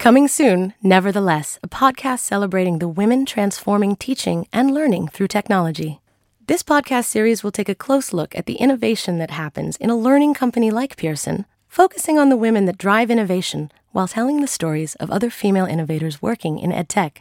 Coming soon, nevertheless, a podcast celebrating the women transforming teaching and learning through technology. This podcast series will take a close look at the innovation that happens in a learning company like Pearson, focusing on the women that drive innovation while telling the stories of other female innovators working in edtech.